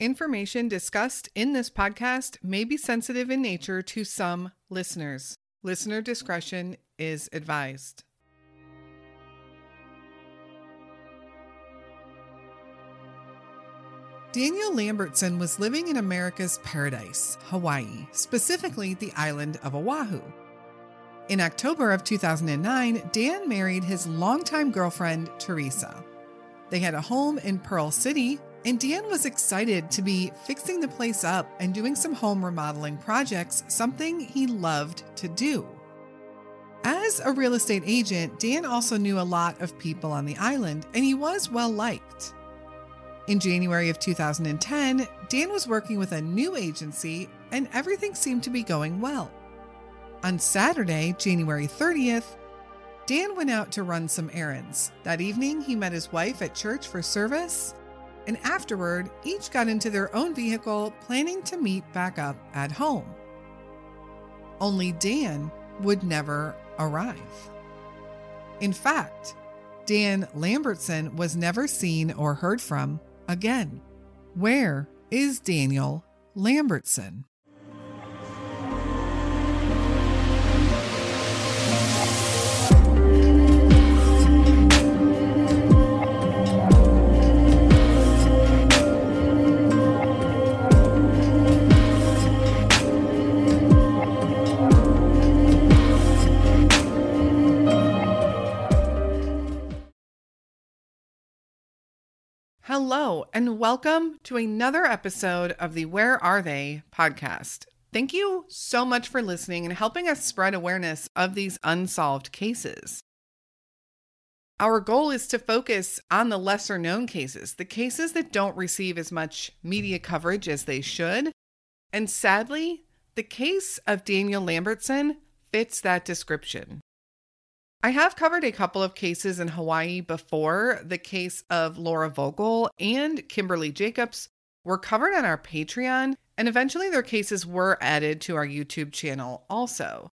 Information discussed in this podcast may be sensitive in nature to some listeners. Listener discretion is advised. Daniel Lambertson was living in America's paradise, Hawaii, specifically the island of Oahu. In October of 2009, Dan married his longtime girlfriend, Teresa. They had a home in Pearl City, and Dan was excited to be fixing the place up and doing some home remodeling projects, something he loved to do. As a real estate agent, Dan also knew a lot of people on the island, and he was well liked. In January of 2010, Dan was working with a new agency, and everything seemed to be going well. On Saturday, January 30th, Dan went out to run some errands. That evening, he met his wife at church for service, and afterward, each got into their own vehicle, planning to meet back up at home. Only Dan would never arrive. In fact, Dan Lambertson was never seen or heard from again. Where is Daniel Lambertson? Hello, and welcome to another episode of the Where Are They podcast. Thank you so much for listening and helping us spread awareness of these unsolved cases. Our goal is to focus on the lesser known cases, the cases that don't receive as much media coverage as they should. And sadly, the case of Daniel Lambertson fits that description. I have covered a couple of cases in Hawaii before. The case of Laura Vogel and Kimberly Jacobs were covered on our Patreon, and eventually their cases were added to our YouTube channel also.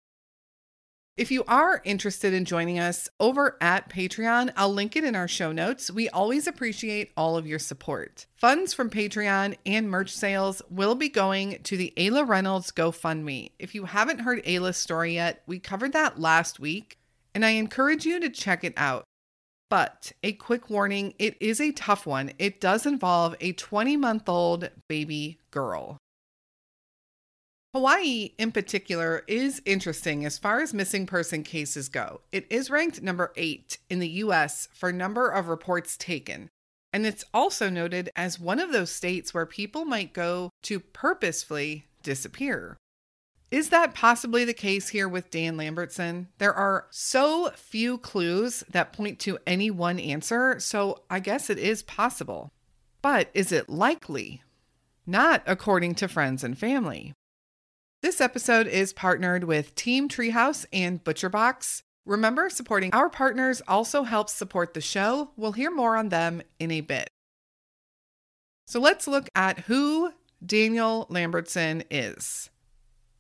If you are interested in joining us over at Patreon, I'll link it in our show notes. We always appreciate all of your support. Funds from Patreon and merch sales will be going to the Ayla Reynolds GoFundMe. If you haven't heard Ayla's story yet, we covered that last week and I encourage you to check it out. But a quick warning it is a tough one. It does involve a 20 month old baby girl. Hawaii, in particular, is interesting as far as missing person cases go. It is ranked number eight in the US for number of reports taken. And it's also noted as one of those states where people might go to purposefully disappear. Is that possibly the case here with Dan Lambertson? There are so few clues that point to any one answer, so I guess it is possible. But is it likely? Not according to friends and family. This episode is partnered with Team Treehouse and ButcherBox. Remember, supporting our partners also helps support the show. We'll hear more on them in a bit. So let's look at who Daniel Lambertson is.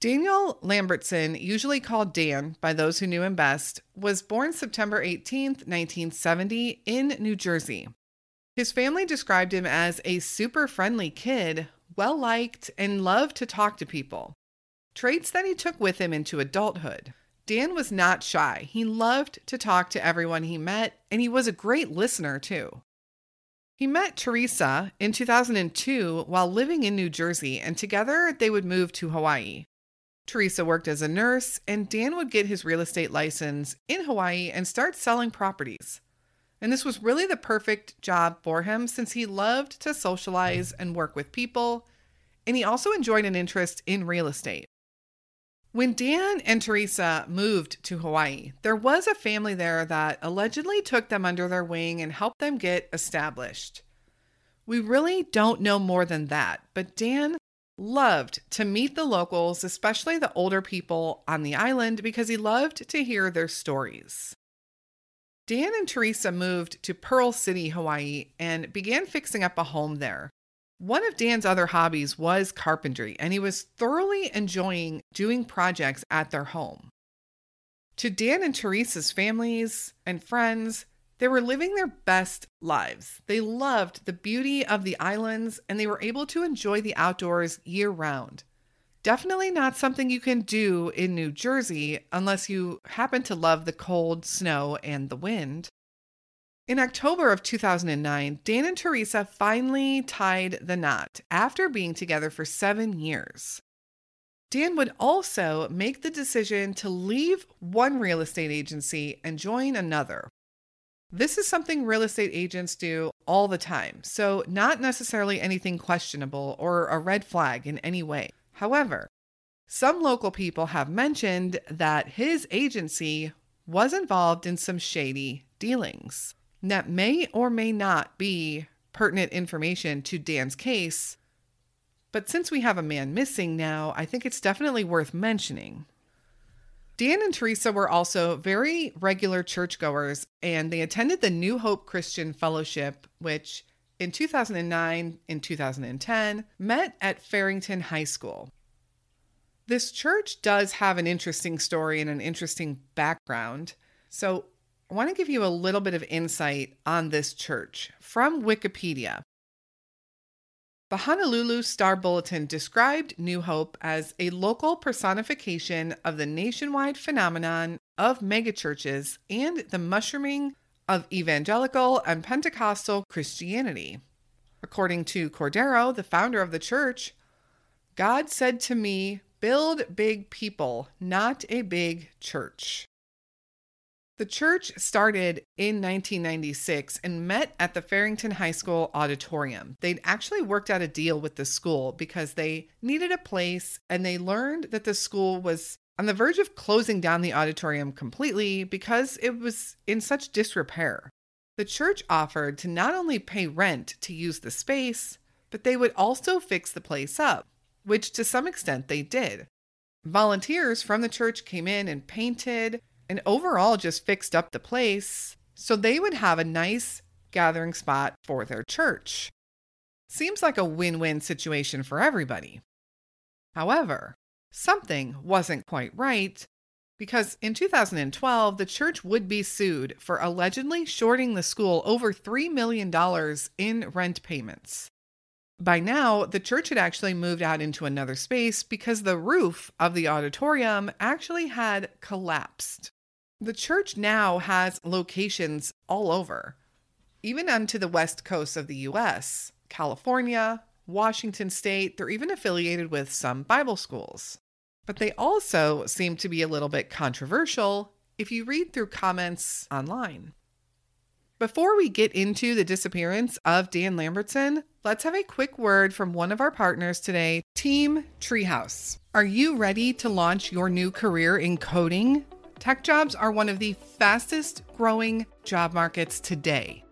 Daniel Lambertson, usually called Dan by those who knew him best, was born September 18, 1970, in New Jersey. His family described him as a super friendly kid, well liked, and loved to talk to people. Traits that he took with him into adulthood. Dan was not shy. He loved to talk to everyone he met, and he was a great listener, too. He met Teresa in 2002 while living in New Jersey, and together they would move to Hawaii. Teresa worked as a nurse, and Dan would get his real estate license in Hawaii and start selling properties. And this was really the perfect job for him since he loved to socialize and work with people, and he also enjoyed an interest in real estate. When Dan and Teresa moved to Hawaii, there was a family there that allegedly took them under their wing and helped them get established. We really don't know more than that, but Dan loved to meet the locals, especially the older people on the island, because he loved to hear their stories. Dan and Teresa moved to Pearl City, Hawaii, and began fixing up a home there. One of Dan's other hobbies was carpentry, and he was thoroughly enjoying doing projects at their home. To Dan and Teresa's families and friends, They were living their best lives. They loved the beauty of the islands and they were able to enjoy the outdoors year round. Definitely not something you can do in New Jersey unless you happen to love the cold, snow, and the wind. In October of 2009, Dan and Teresa finally tied the knot after being together for seven years. Dan would also make the decision to leave one real estate agency and join another. This is something real estate agents do all the time, so not necessarily anything questionable or a red flag in any way. However, some local people have mentioned that his agency was involved in some shady dealings that may or may not be pertinent information to Dan's case. But since we have a man missing now, I think it's definitely worth mentioning. Dan and Teresa were also very regular churchgoers, and they attended the New Hope Christian Fellowship, which in 2009 and 2010 met at Farrington High School. This church does have an interesting story and an interesting background. So, I want to give you a little bit of insight on this church from Wikipedia. The Honolulu Star Bulletin described New Hope as a local personification of the nationwide phenomenon of megachurches and the mushrooming of evangelical and Pentecostal Christianity. According to Cordeiro, the founder of the church, God said to me, Build big people, not a big church. The church started in 1996 and met at the Farrington High School auditorium. They'd actually worked out a deal with the school because they needed a place and they learned that the school was on the verge of closing down the auditorium completely because it was in such disrepair. The church offered to not only pay rent to use the space, but they would also fix the place up, which to some extent they did. Volunteers from the church came in and painted and overall just fixed up the place so they would have a nice gathering spot for their church. Seems like a win win situation for everybody. However, something wasn't quite right because in 2012, the church would be sued for allegedly shorting the school over $3 million in rent payments. By now, the church had actually moved out into another space because the roof of the auditorium actually had collapsed. The church now has locations all over, even onto the west coast of the US, California, Washington state. They're even affiliated with some Bible schools. But they also seem to be a little bit controversial if you read through comments online. Before we get into the disappearance of Dan Lambertson, let's have a quick word from one of our partners today, Team Treehouse. Are you ready to launch your new career in coding? Tech jobs are one of the fastest growing job markets today.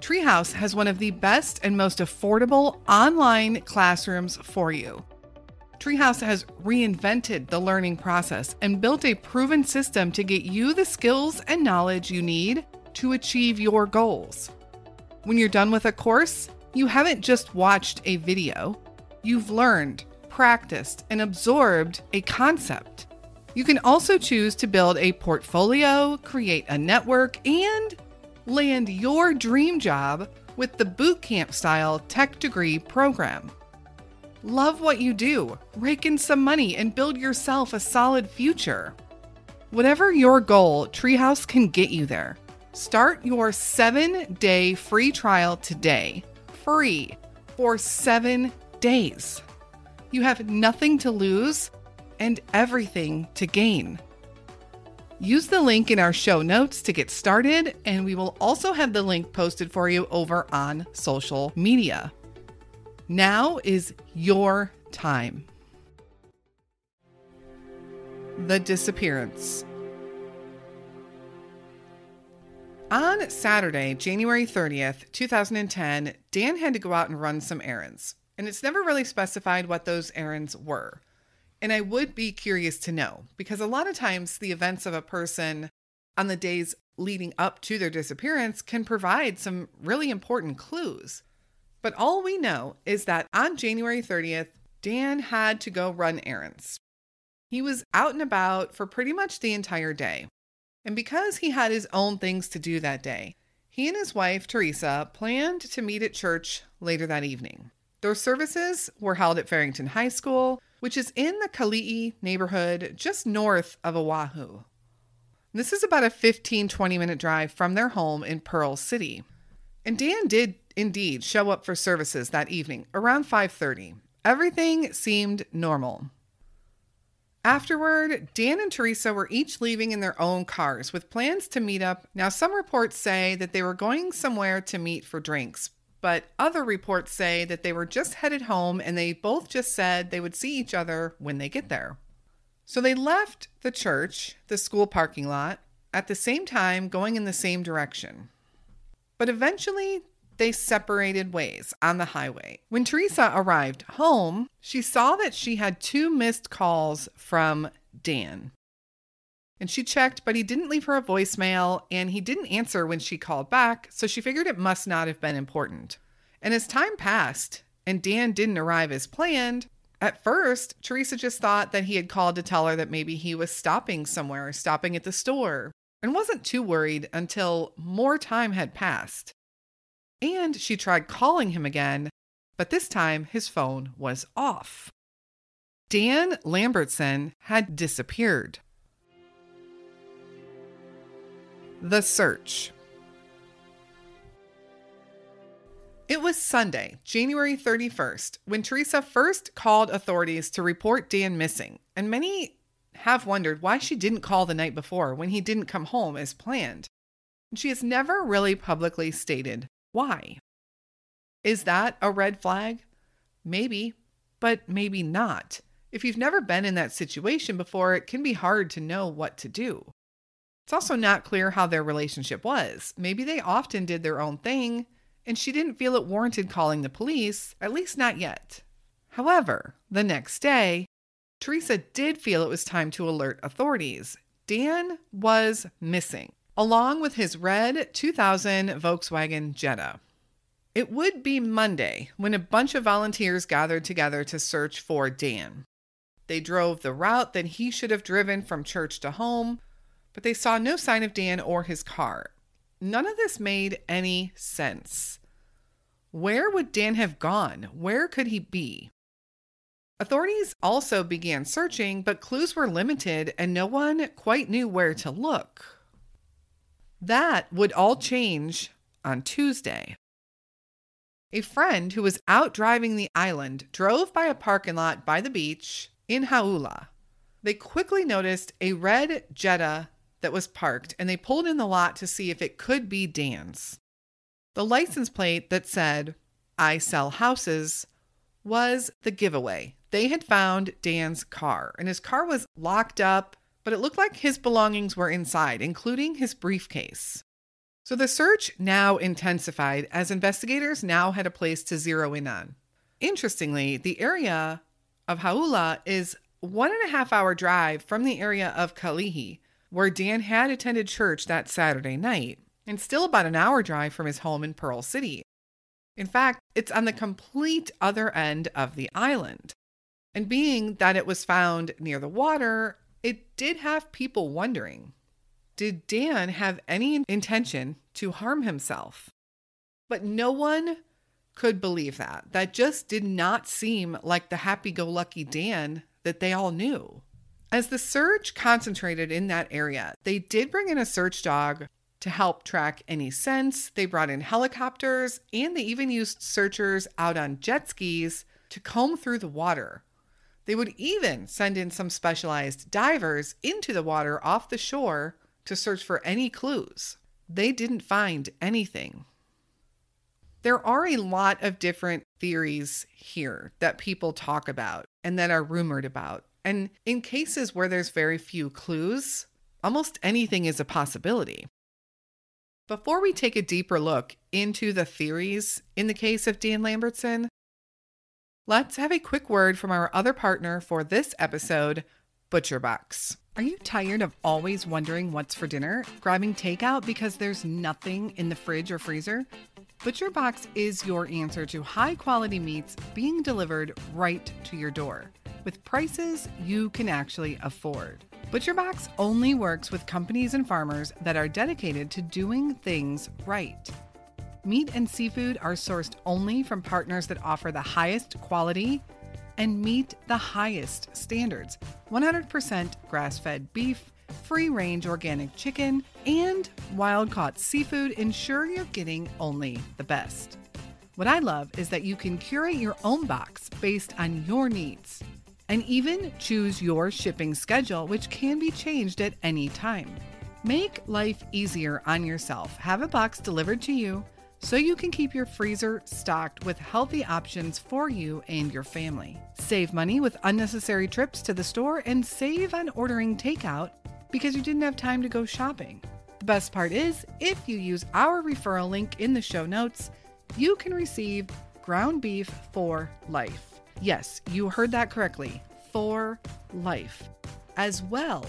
Treehouse has one of the best and most affordable online classrooms for you. Treehouse has reinvented the learning process and built a proven system to get you the skills and knowledge you need to achieve your goals. When you're done with a course, you haven't just watched a video, you've learned, practiced, and absorbed a concept. You can also choose to build a portfolio, create a network, and land your dream job with the bootcamp style tech degree program. Love what you do, rake in some money, and build yourself a solid future. Whatever your goal, Treehouse can get you there. Start your seven day free trial today, free for seven days. You have nothing to lose and everything to gain. Use the link in our show notes to get started, and we will also have the link posted for you over on social media. Now is your time. The disappearance. On Saturday, January 30th, 2010, Dan had to go out and run some errands, and it's never really specified what those errands were. And I would be curious to know because a lot of times the events of a person on the days leading up to their disappearance can provide some really important clues. But all we know is that on January 30th, Dan had to go run errands. He was out and about for pretty much the entire day. And because he had his own things to do that day, He and his wife, Teresa, planned to meet at church later that evening. Their services were held at Farrington High School, which is in the Kalihi neighborhood just north of Oahu. This is about a 15 20 minute drive from their home in Pearl City. And Dan did indeed show up for services that evening around 5:30. Everything seemed normal. Afterward, Dan and Teresa were each leaving in their own cars with plans to meet up. Now, some reports say that they were going somewhere to meet for drinks, but other reports say that they were just headed home and they both just said they would see each other when they get there. So they left the church, the school parking lot, at the same time going in the same direction. But eventually, they separated ways on the highway. When Teresa arrived home, she saw that she had two missed calls from Dan. And she checked, but he didn't leave her a voicemail and he didn't answer when she called back, so she figured it must not have been important. And as time passed and Dan didn't arrive as planned, at first, Teresa just thought that he had called to tell her that maybe he was stopping somewhere, stopping at the store, and wasn't too worried until more time had passed. And she tried calling him again, but this time his phone was off. Dan Lambertson had disappeared. The Search. It was Sunday, January 31st, when Teresa first called authorities to report Dan missing, and many have wondered why she didn't call the night before when he didn't come home as planned. She has never really publicly stated why? Is that a red flag? Maybe, but maybe not. If you've never been in that situation before, it can be hard to know what to do. It's also not clear how their relationship was. Maybe they often did their own thing, and she didn't feel it warranted calling the police, at least not yet. However, the next day, Teresa did feel it was time to alert authorities. Dan was missing along with his red 2000 Volkswagen Jetta. It would be Monday when a bunch of volunteers gathered together to search for Dan. They drove the route that he should have driven from church to home, but they saw no sign of Dan or his car. None of this made any sense. Where would Dan have gone? Where could he be? Authorities also began searching, but clues were limited and no one quite knew where to look. That would all change on Tuesday. A friend who was out driving the island drove by a parking lot by the beach in Hauula. They quickly noticed a red Jetta that was parked and they pulled in the lot to see if it could be Dan's. The license plate that said, I sell houses, was the giveaway. They had found Dan's car, and his car was locked up but it looked like his belongings were inside, including his briefcase. So the search now intensified as investigators now had a place to zero in on. Interestingly, the area of Hauula is one and a half hour drive from the area of Kalihi, where Dan had attended church that Saturday night, and still about an hour drive from his home in Pearl City. In fact, it's on the complete other end of the island. And being that it was found near the water, it did have people wondering did Dan have any intention to harm himself? But no one could believe that. That just did not seem like the happy go lucky Dan that they all knew. As the search concentrated in that area, they did bring in a search dog to help track any scents. They brought in helicopters and they even used searchers out on jet skis to comb through the water they would even send in some specialized divers into the water off the shore to search for any clues. They didn't find anything. There are a lot of different theories here that people talk about and that are rumored about. And in cases where there's very few clues, almost anything is a possibility. Before we take a deeper look into the theories in the case of Dan Lambertson, Let's have a quick word from our other partner for this episode, ButcherBox. Are you tired of always wondering what's for dinner, grabbing takeout because there's nothing in the fridge or freezer? ButcherBox is your answer to high quality meats being delivered right to your door with prices you can actually afford. ButcherBox only works with companies and farmers that are dedicated to doing things right. Meat and seafood are sourced only from partners that offer the highest quality and meet the highest standards 100% grass fed beef, free range organic chicken, and wild caught seafood ensure you're getting only the best. What I love is that you can curate your own box based on your needs and even choose your shipping schedule, which can be changed at any time. Make life easier on yourself. Have a box delivered to you so you can keep your freezer stocked with healthy options for you and your family. Save money with unnecessary trips to the store and save on ordering takeout because you didn't have time to go shopping. The best part is, if you use our referral link in the show notes, you can receive ground beef for life. Yes, you heard that correctly for life, as well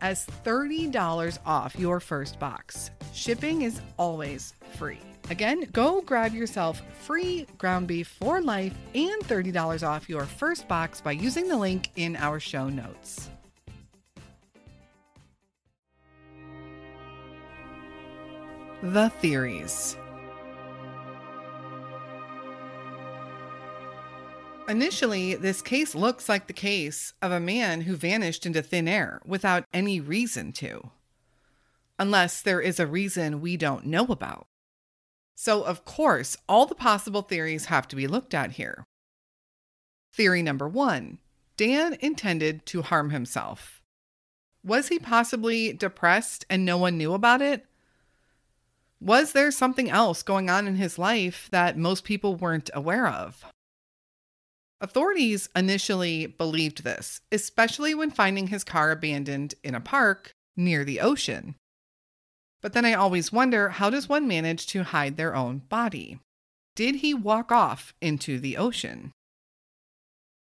as $30 off your first box. Shipping is always free. Again, go grab yourself free ground beef for life and $30 off your first box by using the link in our show notes. The theories. Initially, this case looks like the case of a man who vanished into thin air without any reason to. Unless there is a reason we don't know about. So, of course, all the possible theories have to be looked at here. Theory number one Dan intended to harm himself. Was he possibly depressed and no one knew about it? Was there something else going on in his life that most people weren't aware of? Authorities initially believed this, especially when finding his car abandoned in a park near the ocean. But then I always wonder how does one manage to hide their own body? Did he walk off into the ocean?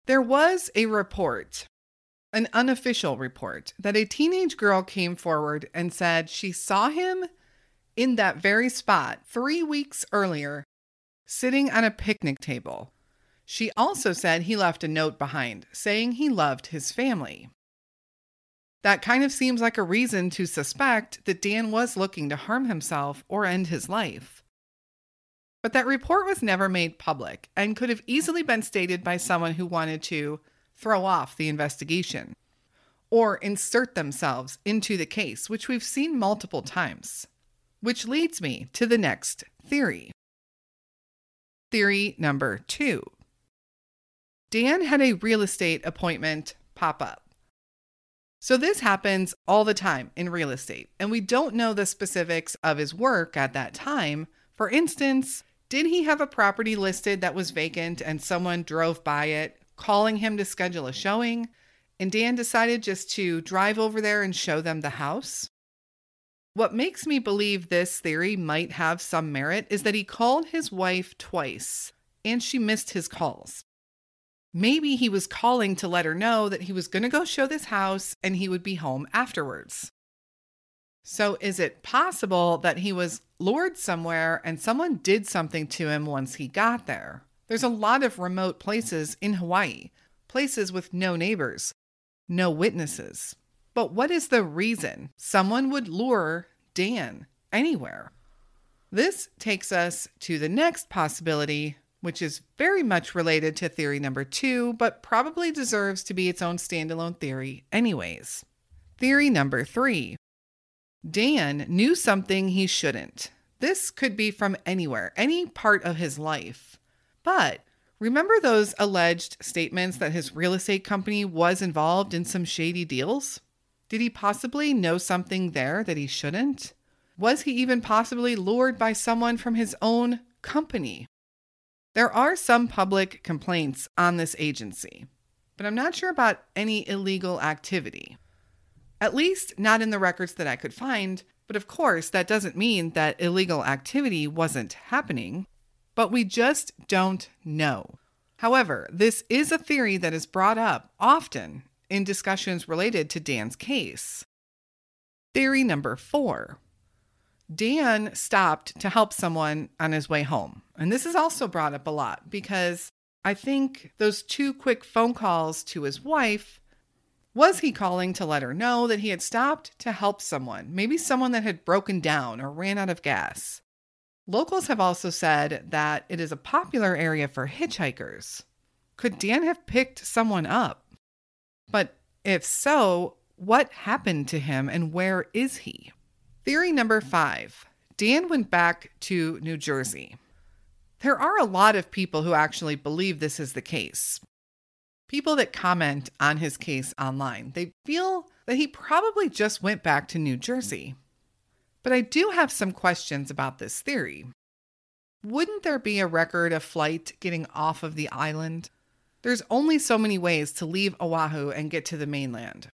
There was a report, an unofficial report, that a teenage girl came forward and said she saw him in that very spot three weeks earlier, sitting on a picnic table. She also said he left a note behind saying he loved his family. That kind of seems like a reason to suspect that Dan was looking to harm himself or end his life. But that report was never made public and could have easily been stated by someone who wanted to throw off the investigation or insert themselves into the case, which we've seen multiple times. Which leads me to the next theory. Theory number two Dan had a real estate appointment pop up. So, this happens all the time in real estate, and we don't know the specifics of his work at that time. For instance, did he have a property listed that was vacant and someone drove by it, calling him to schedule a showing? And Dan decided just to drive over there and show them the house? What makes me believe this theory might have some merit is that he called his wife twice and she missed his calls. Maybe he was calling to let her know that he was going to go show this house and he would be home afterwards. So, is it possible that he was lured somewhere and someone did something to him once he got there? There's a lot of remote places in Hawaii, places with no neighbors, no witnesses. But what is the reason someone would lure Dan anywhere? This takes us to the next possibility, which is very much related to theory number two, but probably deserves to be its own standalone theory, anyways. Theory number three Dan knew something he shouldn't. This could be from anywhere, any part of his life. But remember those alleged statements that his real estate company was involved in some shady deals? Did he possibly know something there that he shouldn't? Was he even possibly lured by someone from his own company? There are some public complaints on this agency, but I'm not sure about any illegal activity. At least not in the records that I could find, but of course, that doesn't mean that illegal activity wasn't happening, but we just don't know. However, this is a theory that is brought up often in discussions related to Dan's case. Theory number four Dan stopped to help someone on his way home. And this is also brought up a lot because I think those two quick phone calls to his wife Was he calling to let her know that he had stopped to help someone, maybe someone that had broken down or ran out of gas? Locals have also said that it is a popular area for hitchhikers. Could Dan have picked someone up? But if so, what happened to him and where is he? Theory number five Dan went back to New Jersey. There are a lot of people who actually believe this is the case. People that comment on his case online, they feel that he probably just went back to New Jersey. But I do have some questions about this theory. Wouldn't there be a record of flight getting off of the island? There's only so many ways to leave Oahu and get to the mainland.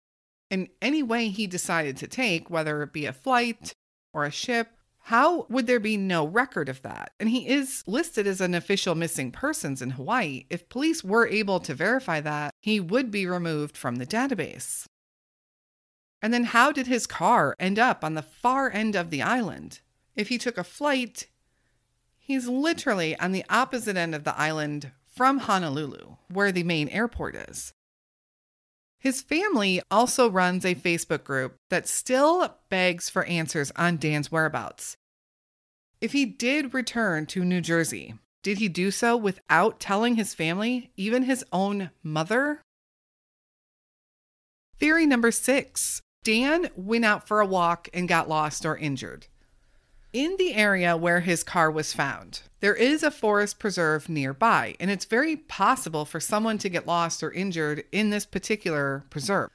And any way he decided to take, whether it be a flight or a ship, how would there be no record of that? And he is listed as an official missing persons in Hawaii. If police were able to verify that, he would be removed from the database. And then how did his car end up on the far end of the island? If he took a flight, he's literally on the opposite end of the island from Honolulu, where the main airport is. His family also runs a Facebook group that still begs for answers on Dan's whereabouts. If he did return to New Jersey, did he do so without telling his family, even his own mother? Theory number six Dan went out for a walk and got lost or injured. In the area where his car was found, there is a forest preserve nearby, and it's very possible for someone to get lost or injured in this particular preserve.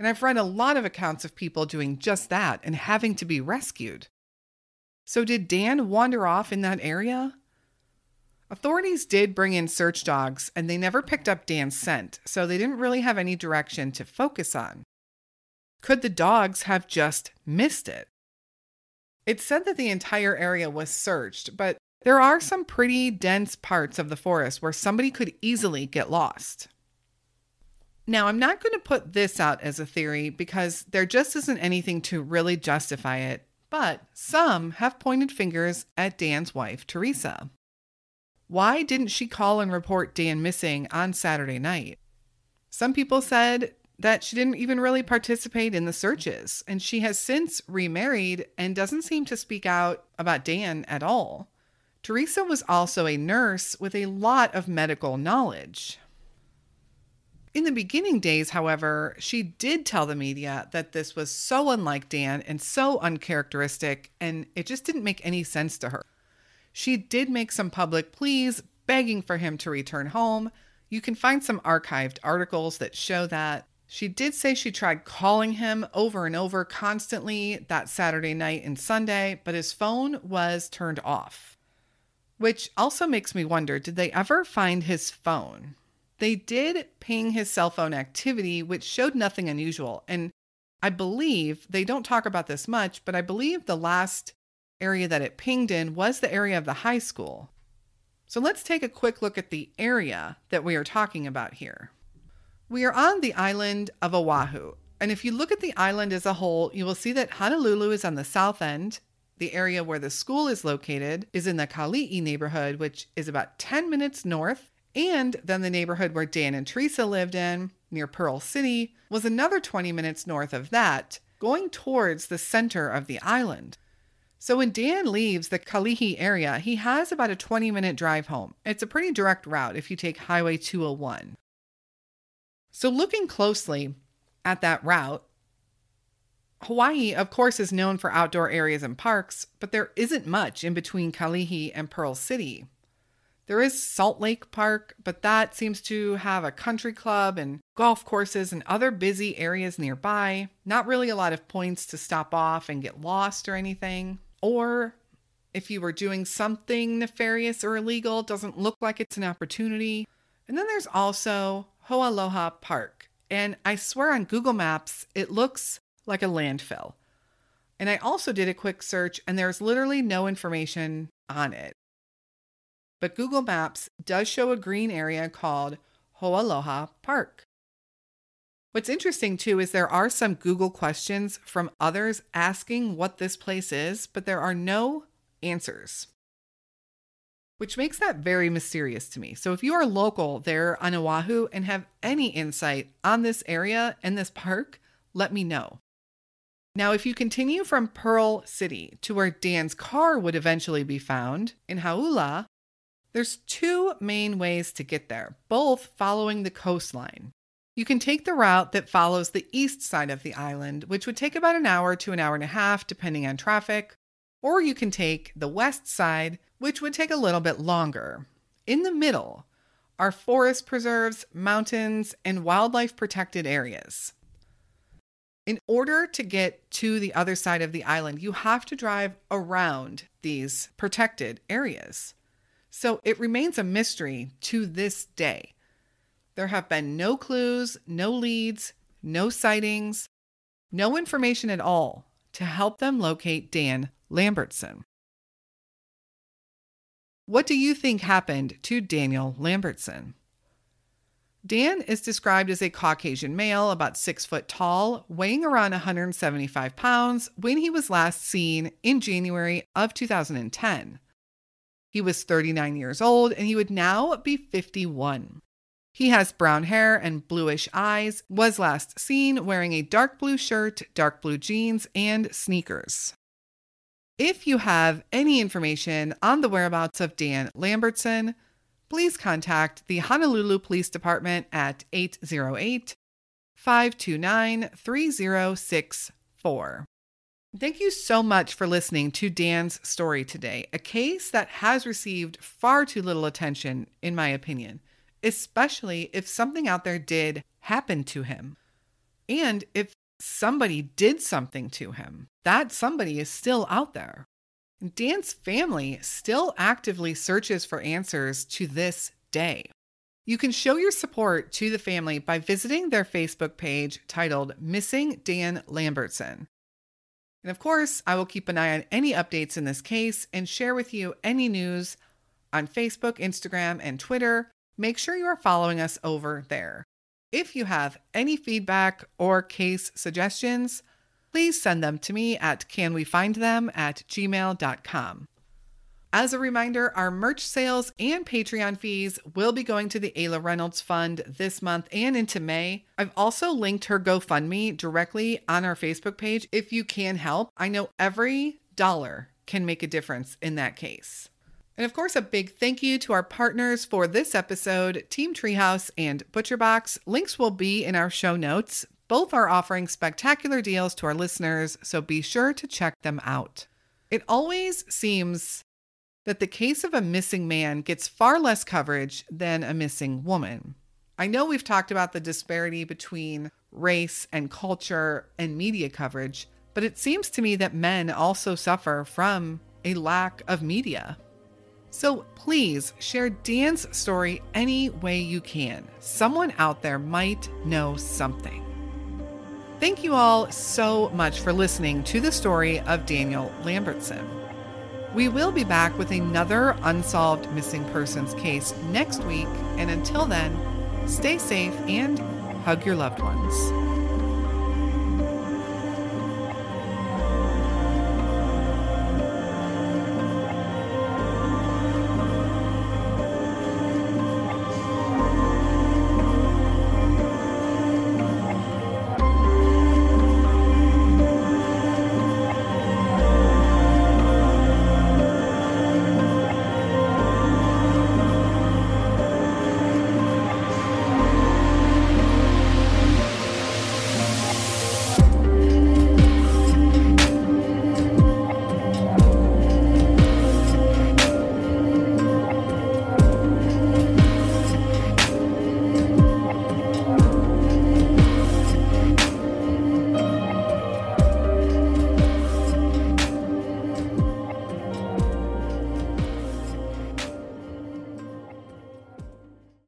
And I've read a lot of accounts of people doing just that and having to be rescued. So, did Dan wander off in that area? Authorities did bring in search dogs, and they never picked up Dan's scent, so they didn't really have any direction to focus on. Could the dogs have just missed it? It said that the entire area was searched, but there are some pretty dense parts of the forest where somebody could easily get lost. Now, I'm not going to put this out as a theory because there just isn't anything to really justify it, but some have pointed fingers at Dan's wife, Teresa. Why didn't she call and report Dan missing on Saturday night? Some people said that she didn't even really participate in the searches, and she has since remarried and doesn't seem to speak out about Dan at all. Teresa was also a nurse with a lot of medical knowledge. In the beginning days, however, she did tell the media that this was so unlike Dan and so uncharacteristic, and it just didn't make any sense to her. She did make some public pleas begging for him to return home. You can find some archived articles that show that. She did say she tried calling him over and over constantly that Saturday night and Sunday, but his phone was turned off. Which also makes me wonder did they ever find his phone? They did ping his cell phone activity, which showed nothing unusual. And I believe they don't talk about this much, but I believe the last area that it pinged in was the area of the high school. So let's take a quick look at the area that we are talking about here. We are on the island of Oahu. And if you look at the island as a whole, you will see that Honolulu is on the south end. The area where the school is located is in the Kalihi neighborhood, which is about 10 minutes north. And then the neighborhood where Dan and Teresa lived in, near Pearl City, was another 20 minutes north of that, going towards the center of the island. So when Dan leaves the Kalihi area, he has about a 20 minute drive home. It's a pretty direct route if you take Highway 201. So, looking closely at that route, Hawaii, of course, is known for outdoor areas and parks, but there isn't much in between Kalihi and Pearl City. There is Salt Lake Park, but that seems to have a country club and golf courses and other busy areas nearby. Not really a lot of points to stop off and get lost or anything. Or if you were doing something nefarious or illegal, doesn't look like it's an opportunity. And then there's also Ho'aloha Park. And I swear on Google Maps, it looks like a landfill. And I also did a quick search, and there's literally no information on it. But Google Maps does show a green area called Ho'aloha Park. What's interesting too is there are some Google questions from others asking what this place is, but there are no answers. Which makes that very mysterious to me. So if you are local there on Oahu and have any insight on this area and this park, let me know. Now, if you continue from Pearl City to where Dan's car would eventually be found in Hauula, there's two main ways to get there, both following the coastline. You can take the route that follows the east side of the island, which would take about an hour to an hour and a half, depending on traffic, or you can take the west side, which would take a little bit longer. In the middle are forest preserves, mountains, and wildlife protected areas. In order to get to the other side of the island, you have to drive around these protected areas. So it remains a mystery to this day. There have been no clues, no leads, no sightings, no information at all to help them locate Dan Lambertson. What do you think happened to Daniel Lambertson? Dan is described as a Caucasian male, about six foot tall, weighing around 175 pounds when he was last seen in January of 2010. He was 39 years old and he would now be 51. He has brown hair and bluish eyes, was last seen wearing a dark blue shirt, dark blue jeans, and sneakers. If you have any information on the whereabouts of Dan Lambertson, please contact the Honolulu Police Department at 808 529 3064. Thank you so much for listening to Dan's story today, a case that has received far too little attention, in my opinion, especially if something out there did happen to him. And if somebody did something to him, that somebody is still out there. Dan's family still actively searches for answers to this day. You can show your support to the family by visiting their Facebook page titled Missing Dan Lambertson. And of course, I will keep an eye on any updates in this case and share with you any news on Facebook, Instagram, and Twitter. Make sure you are following us over there. If you have any feedback or case suggestions, please send them to me at canwefindthem at gmail.com. As a reminder, our merch sales and Patreon fees will be going to the Ayla Reynolds Fund this month and into May. I've also linked her GoFundMe directly on our Facebook page if you can help. I know every dollar can make a difference in that case. And of course, a big thank you to our partners for this episode, Team Treehouse and ButcherBox. Links will be in our show notes. Both are offering spectacular deals to our listeners, so be sure to check them out. It always seems that the case of a missing man gets far less coverage than a missing woman. I know we've talked about the disparity between race and culture and media coverage, but it seems to me that men also suffer from a lack of media. So please share Dan's story any way you can. Someone out there might know something. Thank you all so much for listening to the story of Daniel Lambertson. We will be back with another unsolved missing persons case next week, and until then, stay safe and hug your loved ones.